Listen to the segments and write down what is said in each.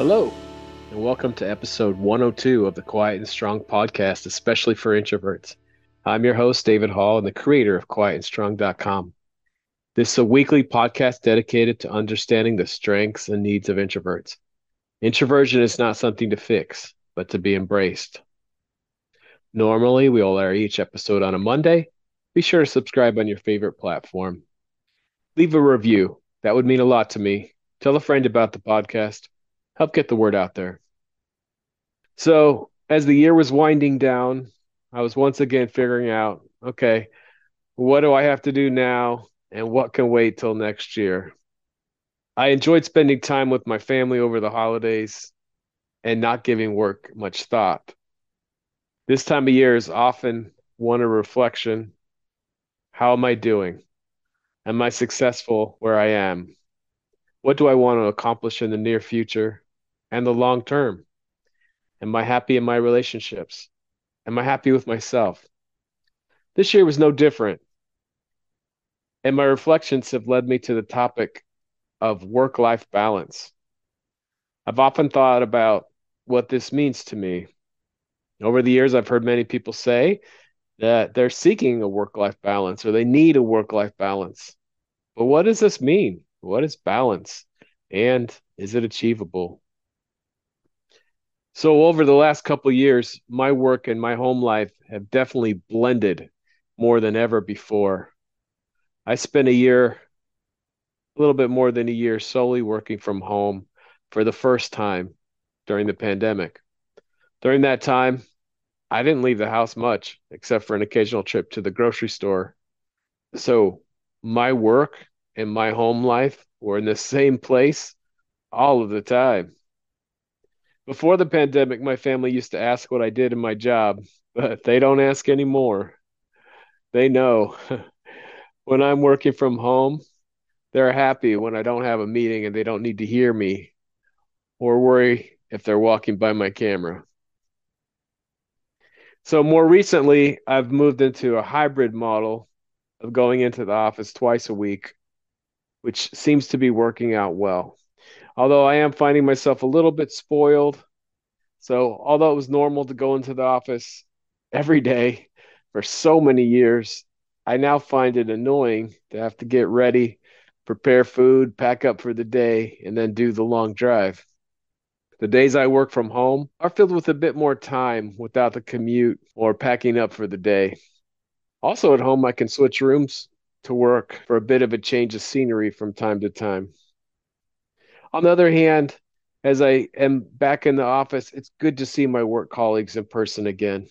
Hello, and welcome to episode 102 of the Quiet and Strong podcast, especially for introverts. I'm your host, David Hall, and the creator of quietandstrong.com. This is a weekly podcast dedicated to understanding the strengths and needs of introverts. Introversion is not something to fix, but to be embraced. Normally, we will air each episode on a Monday. Be sure to subscribe on your favorite platform. Leave a review. That would mean a lot to me. Tell a friend about the podcast. Help get the word out there. So, as the year was winding down, I was once again figuring out okay, what do I have to do now and what can wait till next year? I enjoyed spending time with my family over the holidays and not giving work much thought. This time of year is often one of reflection. How am I doing? Am I successful where I am? What do I want to accomplish in the near future and the long term? Am I happy in my relationships? Am I happy with myself? This year was no different. And my reflections have led me to the topic of work life balance. I've often thought about what this means to me. Over the years, I've heard many people say that they're seeking a work life balance or they need a work life balance. But what does this mean? What is balance? And is it achievable? So over the last couple years, my work and my home life have definitely blended more than ever before. I spent a year, a little bit more than a year, solely working from home for the first time during the pandemic. During that time, I didn't leave the house much except for an occasional trip to the grocery store. So my work and my home life were in the same place all of the time. Before the pandemic, my family used to ask what I did in my job, but they don't ask anymore. They know when I'm working from home, they're happy when I don't have a meeting and they don't need to hear me or worry if they're walking by my camera. So, more recently, I've moved into a hybrid model of going into the office twice a week, which seems to be working out well although I am finding myself a little bit spoiled. So, although it was normal to go into the office every day for so many years, I now find it annoying to have to get ready, prepare food, pack up for the day, and then do the long drive. The days I work from home are filled with a bit more time without the commute or packing up for the day. Also, at home, I can switch rooms to work for a bit of a change of scenery from time to time. On the other hand, as I am back in the office, it's good to see my work colleagues in person again.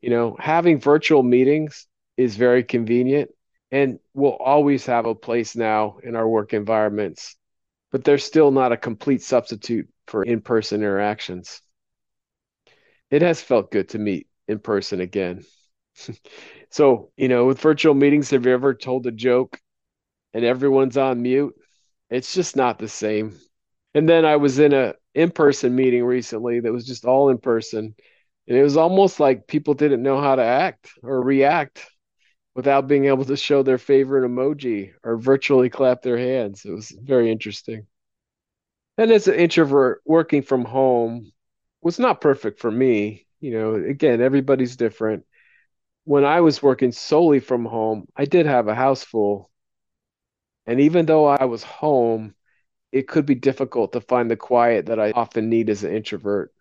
You know, having virtual meetings is very convenient and will always have a place now in our work environments, but they're still not a complete substitute for in person interactions. It has felt good to meet in person again. so, you know, with virtual meetings, have you ever told a joke and everyone's on mute? It's just not the same. And then I was in a in-person meeting recently that was just all in person. And it was almost like people didn't know how to act or react without being able to show their favorite emoji or virtually clap their hands. It was very interesting. And as an introvert, working from home was not perfect for me. You know, again, everybody's different. When I was working solely from home, I did have a house full and even though I was home, it could be difficult to find the quiet that I often need as an introvert.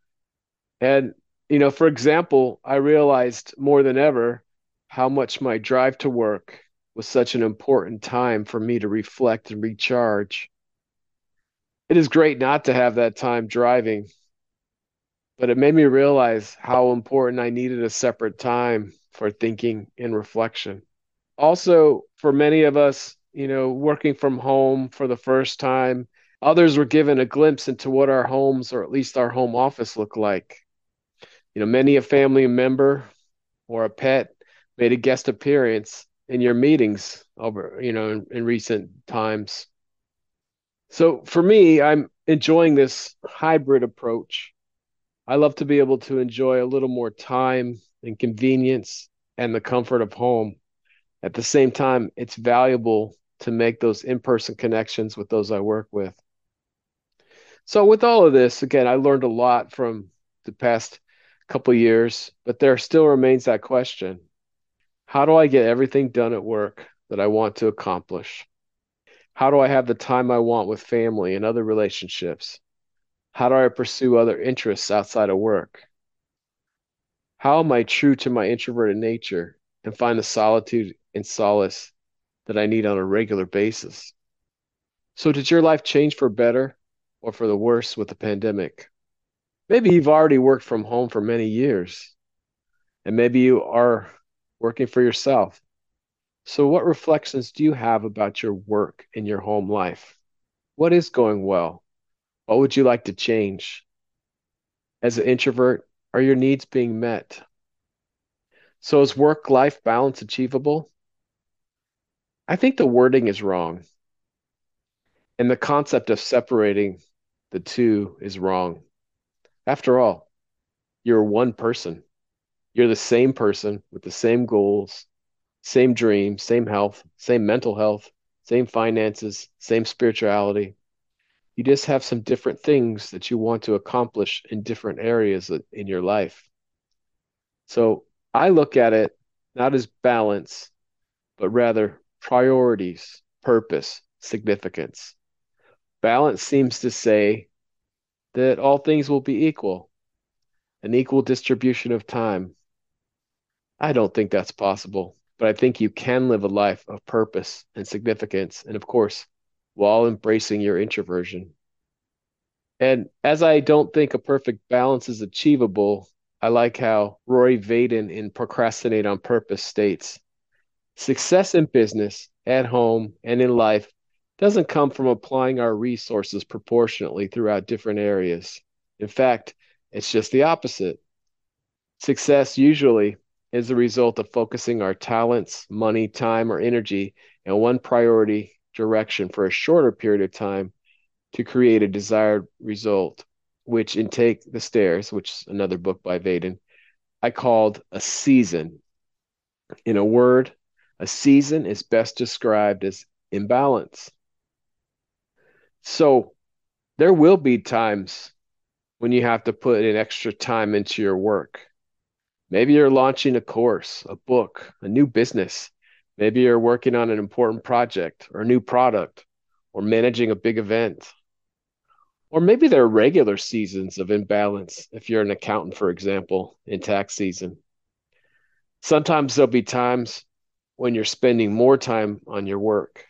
And, you know, for example, I realized more than ever how much my drive to work was such an important time for me to reflect and recharge. It is great not to have that time driving, but it made me realize how important I needed a separate time for thinking and reflection. Also, for many of us, you know, working from home for the first time. Others were given a glimpse into what our homes, or at least our home office, looked like. You know, many a family member or a pet made a guest appearance in your meetings over, you know, in, in recent times. So for me, I'm enjoying this hybrid approach. I love to be able to enjoy a little more time and convenience and the comfort of home. At the same time, it's valuable to make those in person connections with those I work with. So with all of this, again, I learned a lot from the past couple years, but there still remains that question. How do I get everything done at work that I want to accomplish? How do I have the time I want with family and other relationships? How do I pursue other interests outside of work? How am I true to my introverted nature and find the solitude and solace that I need on a regular basis? So, did your life change for better or for the worse with the pandemic? Maybe you've already worked from home for many years, and maybe you are working for yourself. So, what reflections do you have about your work and your home life? What is going well? What would you like to change? As an introvert, are your needs being met? So, is work life balance achievable? I think the wording is wrong. And the concept of separating the two is wrong. After all, you're one person. You're the same person with the same goals, same dreams, same health, same mental health, same finances, same spirituality. You just have some different things that you want to accomplish in different areas in your life. So I look at it not as balance, but rather priorities, purpose, significance. Balance seems to say that all things will be equal, an equal distribution of time. I don't think that's possible, but I think you can live a life of purpose and significance, and of course, while embracing your introversion. And as I don't think a perfect balance is achievable, I like how Rory Vaden in Procrastinate on Purpose states success in business, at home, and in life doesn't come from applying our resources proportionately throughout different areas. In fact, it's just the opposite. Success usually is the result of focusing our talents, money, time, or energy in one priority direction for a shorter period of time to create a desired result, which in Take the Stairs, which is another book by Vaden, I called a season. In a word, a season is best described as imbalance. So there will be times when you have to put in extra time into your work. Maybe you're launching a course, a book, a new business. Maybe you're working on an important project or a new product or managing a big event. Or maybe there are regular seasons of imbalance if you're an accountant, for example, in tax season. Sometimes there'll be times when you're spending more time on your work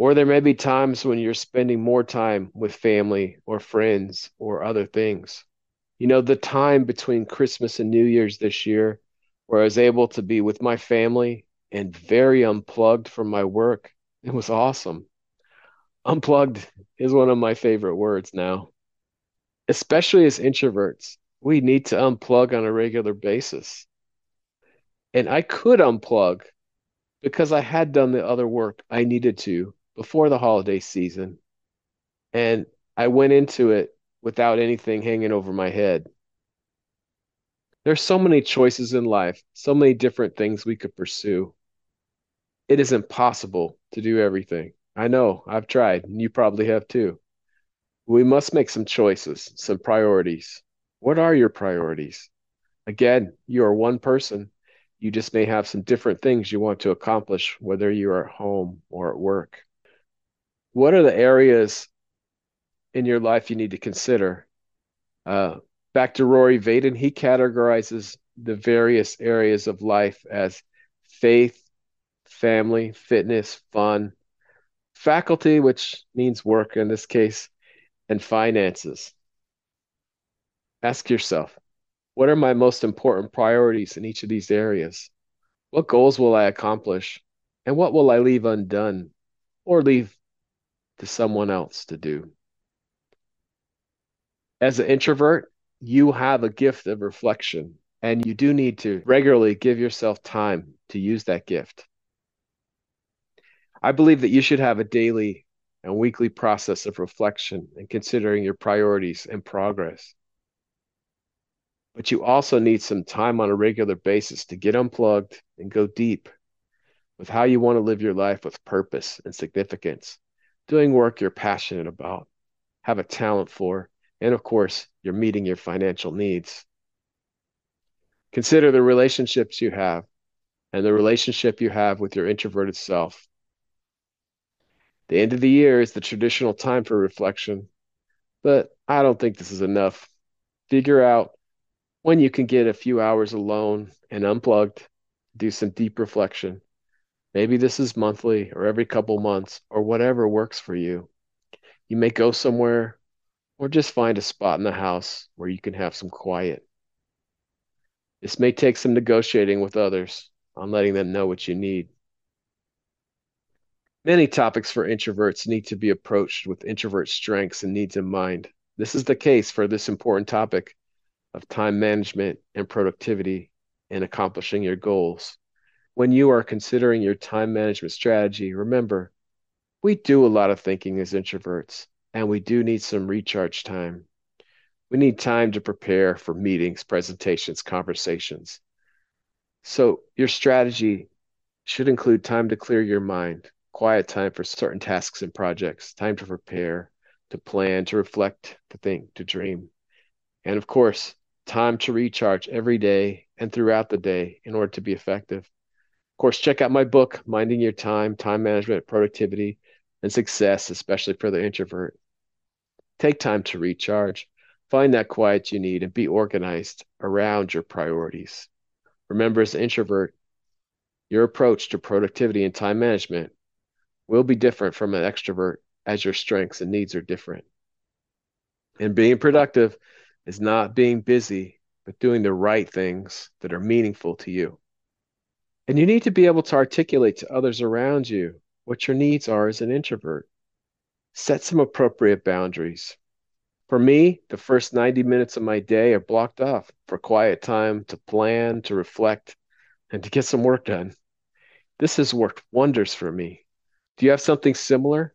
or there may be times when you're spending more time with family or friends or other things. You know, the time between Christmas and New Year's this year, where I was able to be with my family and very unplugged from my work, it was awesome. Unplugged is one of my favorite words now. Especially as introverts, we need to unplug on a regular basis. And I could unplug because I had done the other work I needed to before the holiday season, and I went into it without anything hanging over my head. There's so many choices in life, so many different things we could pursue. It is impossible to do everything. I know, I've tried, and you probably have too. We must make some choices, some priorities. What are your priorities? Again, you are one person. You just may have some different things you want to accomplish, whether you are at home or at work what are the areas in your life you need to consider? Uh, back to Rory Vaden, he categorizes the various areas of life as faith, family, fitness, fun, faculty, which means work in this case, and finances. Ask yourself, what are my most important priorities in each of these areas? What goals will I accomplish? And what will I leave undone or leave to someone else to do. As an introvert, you have a gift of reflection, and you do need to regularly give yourself time to use that gift. I believe that you should have a daily and weekly process of reflection and considering your priorities and progress. But you also need some time on a regular basis to get unplugged and go deep with how you want to live your life with purpose and significance doing work you're passionate about. have a talent for, and of course, you're meeting your financial needs. Consider the relationships you have and the relationship you have with your introverted self. The end of the year is the traditional time for reflection, but I don't think this is enough. Figure out when you can get a few hours alone and unplugged, do some deep reflection. Maybe this is monthly or every couple months or whatever works for you. You may go somewhere or just find a spot in the house where you can have some quiet. This may take some negotiating with others on letting them know what you need. Many topics for introverts need to be approached with introvert strengths and needs in mind. This is the case for this important topic of time management and productivity and accomplishing your goals. When you are considering your time management strategy, remember, we do a lot of thinking as introverts, and we do need some recharge time. We need time to prepare for meetings, presentations, conversations. So, your strategy should include time to clear your mind, quiet time for certain tasks and projects, time to prepare, to plan, to reflect, to think, to dream. And of course, time to recharge every day and throughout the day in order to be effective. Of course, check out my book, Minding Your Time, Time Management, Productivity, and Success, especially for the introvert. Take time to recharge, find that quiet you need, and be organized around your priorities. Remember, as an introvert, your approach to productivity and time management will be different from an extrovert as your strengths and needs are different. And being productive is not being busy, but doing the right things that are meaningful to you. And you need to be able to articulate to others around you what your needs are as an introvert. Set some appropriate boundaries. For me, the first 90 minutes of my day are blocked off for quiet time to plan, to reflect, and to get some work done. This has worked wonders for me. Do you have something similar?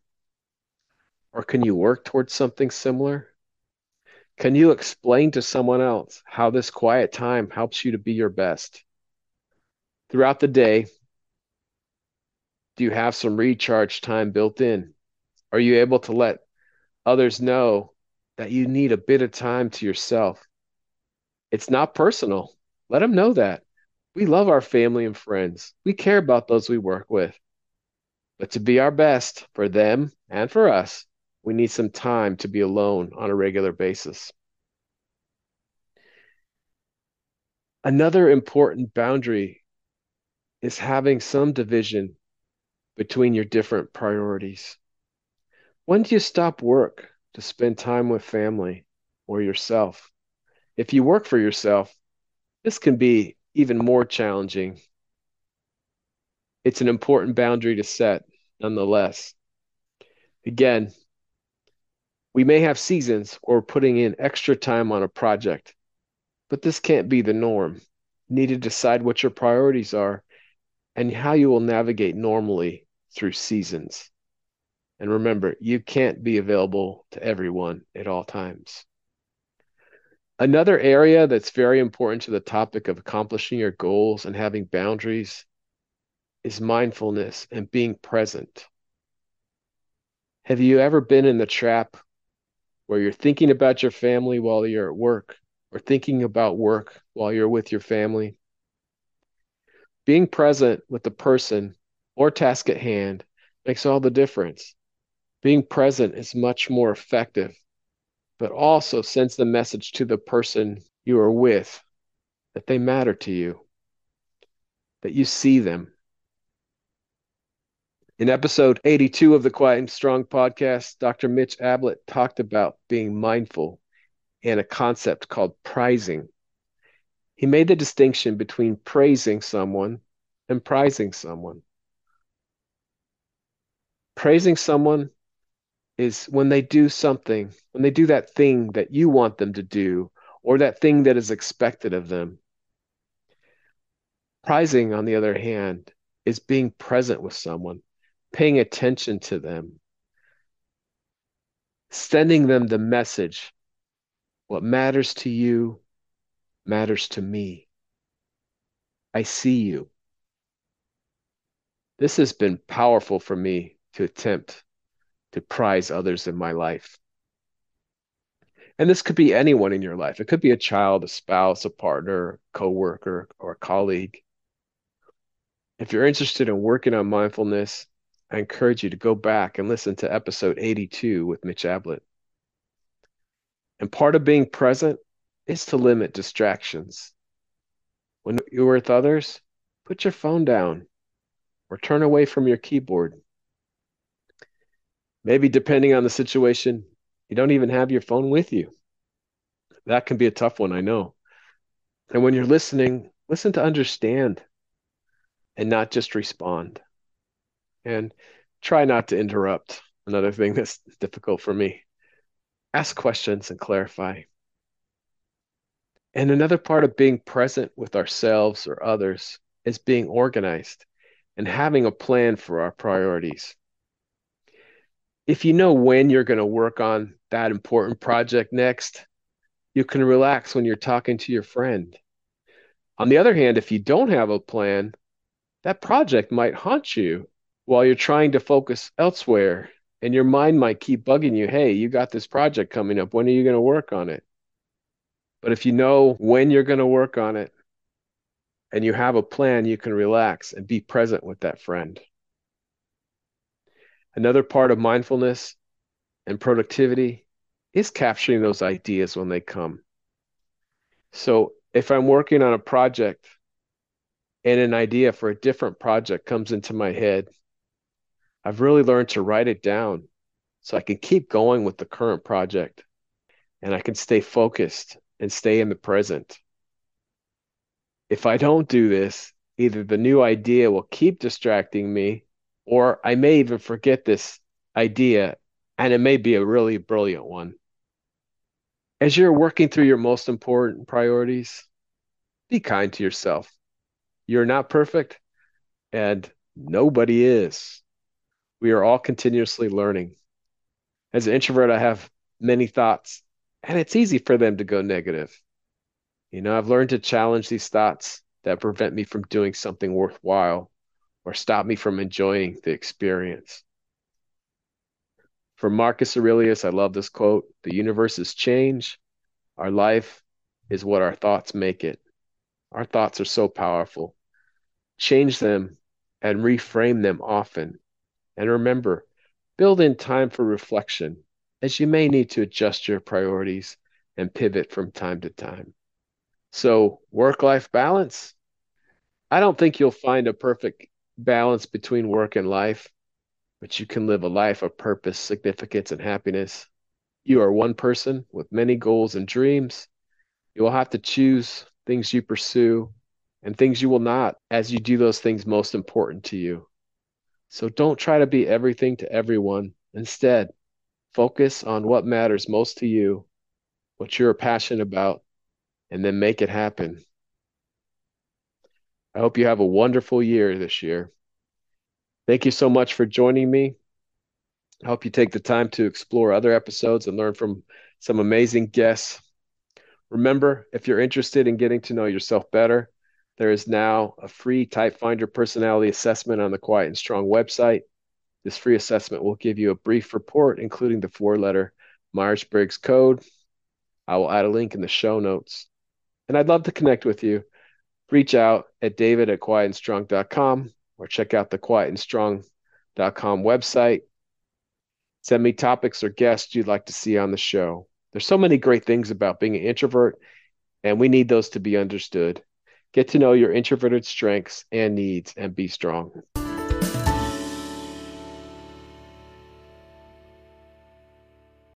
Or can you work towards something similar? Can you explain to someone else how this quiet time helps you to be your best? Throughout the day, do you have some recharge time built in? Are you able to let others know that you need a bit of time to yourself. It's not personal. Let them know that. We love our family and friends. We care about those we work with. But to be our best for them and for us, we need some time to be alone on a regular basis. Another important boundary is having some division between your different priorities. When do you stop work to spend time with family or yourself. If you work for yourself, this can be even more challenging. It's an important boundary to set, nonetheless. Again, we may have seasons or putting in extra time on a project, but this can't be the norm. You need to decide what your priorities are and how you will navigate normally through seasons. And remember, you can't be available to everyone at all times. Another area that's very important to the topic of accomplishing your goals and having boundaries is mindfulness and being present. Have you ever been in the trap where you're thinking about your family while you're at work or thinking about work while you're with your family? Being present with the person or task at hand makes all the difference. Being present is much more effective, but also sends the message to the person you are with that they matter to you, that you see them. In episode 82 of the Quiet and Strong podcast, Dr. Mitch Abblett talked about being mindful and a concept called prizing. He made the distinction between praising someone and prizing someone. Praising someone is when they do something, when they do that thing that you want them to do, or that thing that is expected of them. Prizing, on the other hand, is being present with someone, paying attention to them, sending them the message what matters to you matters to me. I see you. This has been powerful for me to attempt to prize others in my life. And this could be anyone in your life. It could be a child, a spouse, a partner, coworker, or a colleague. If you're interested in working on mindfulness, I encourage you to go back and listen to episode 82 with Mitch Abblett. And part of being present is to limit distractions. When you're with others, put your phone down or turn away from your keyboard. Maybe, depending on the situation, you don't even have your phone with you. That can be a tough one, I know. And when you're listening, listen to understand and not just respond. And try not to interrupt. Another thing that's difficult for me. Ask questions and clarify. And another part of being present with ourselves or others is being organized and having a plan for our priorities. If you know when you're going to work on that important project next, you can relax when you're talking to your friend. On the other hand, if you don't have a plan, that project might haunt you while you're trying to focus elsewhere. And your mind might keep bugging you hey, you got this project coming up. When are you going to work on it? But if you know when you're going to work on it and you have a plan, you can relax and be present with that friend. Another part of mindfulness and productivity is capturing those ideas when they come. So if I'm working on a project and an idea for a different project comes into my head, I've really learned to write it down so I can keep going with the current project and I can stay focused and stay in the present. If I don't do this, either the new idea will keep distracting me or I may even forget this idea and it may be a really brilliant one. As you're working through your most important priorities, be kind to yourself. You're not perfect, and nobody is. We are all continuously learning. As an introvert, I have many thoughts, and it's easy for them to go negative. You know, I've learned to challenge these thoughts that prevent me from doing something worthwhile or stop me from enjoying the experience. From Marcus Aurelius, I love this quote The universe is change, our life is what our thoughts make it. Our thoughts are so powerful. Change them and reframe them often. And remember, build in time for reflection, as you may need to adjust your priorities and pivot from time to time. So, work life balance. I don't think you'll find a perfect balance between work and life, but you can live a life of purpose, significance, and happiness. You are one person with many goals and dreams. You will have to choose things you pursue and things you will not as you do those things most important to you. So don't try to be everything to everyone. Instead, focus on what matters most to you, what you're passionate about, and then make it happen. I hope you have a wonderful year this year. Thank you so much for joining me. I hope you take the time to explore other episodes and learn from some amazing guests. Remember, if you're interested in getting to know yourself better, there is now a free Type Finder personality assessment on the Quiet and Strong website. This free assessment will give you a brief report, including the four letter Myers Briggs code. I will add a link in the show notes. And I'd love to connect with you reach out at david at quietandstrong.com or check out the quietandstrong.com website. Send me topics or guests you'd like to see on the show. There's so many great things about being an introvert, and we need those to be understood. Get to know your introverted strengths and needs and be strong.